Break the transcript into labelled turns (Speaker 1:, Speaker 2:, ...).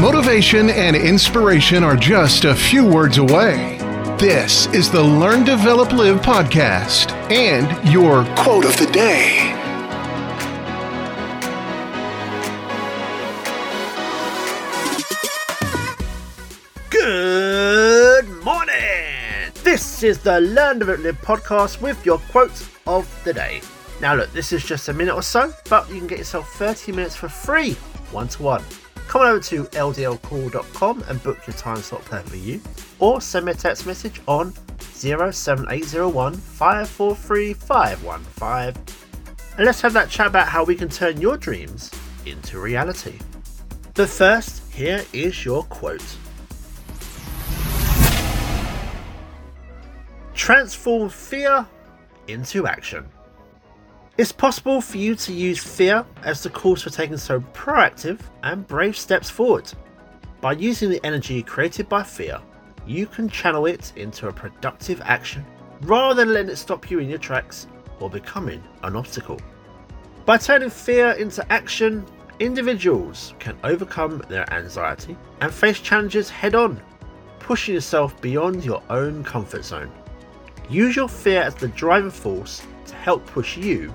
Speaker 1: Motivation and inspiration are just a few words away. This is the Learn, Develop, Live podcast and your quote of the day.
Speaker 2: Good morning! This is the Learn, Develop, Live podcast with your quote of the day. Now, look, this is just a minute or so, but you can get yourself 30 minutes for free, one to one. Come on over to ldlcall.com and book your time slot perfect for you, or send me a text message on 07801 543 515 and let's have that chat about how we can turn your dreams into reality. But first, here is your quote. Transform fear into action. It's possible for you to use fear as the cause for taking so proactive and brave steps forward. By using the energy created by fear, you can channel it into a productive action rather than letting it stop you in your tracks or becoming an obstacle. By turning fear into action, individuals can overcome their anxiety and face challenges head on, pushing yourself beyond your own comfort zone. Use your fear as the driving force to help push you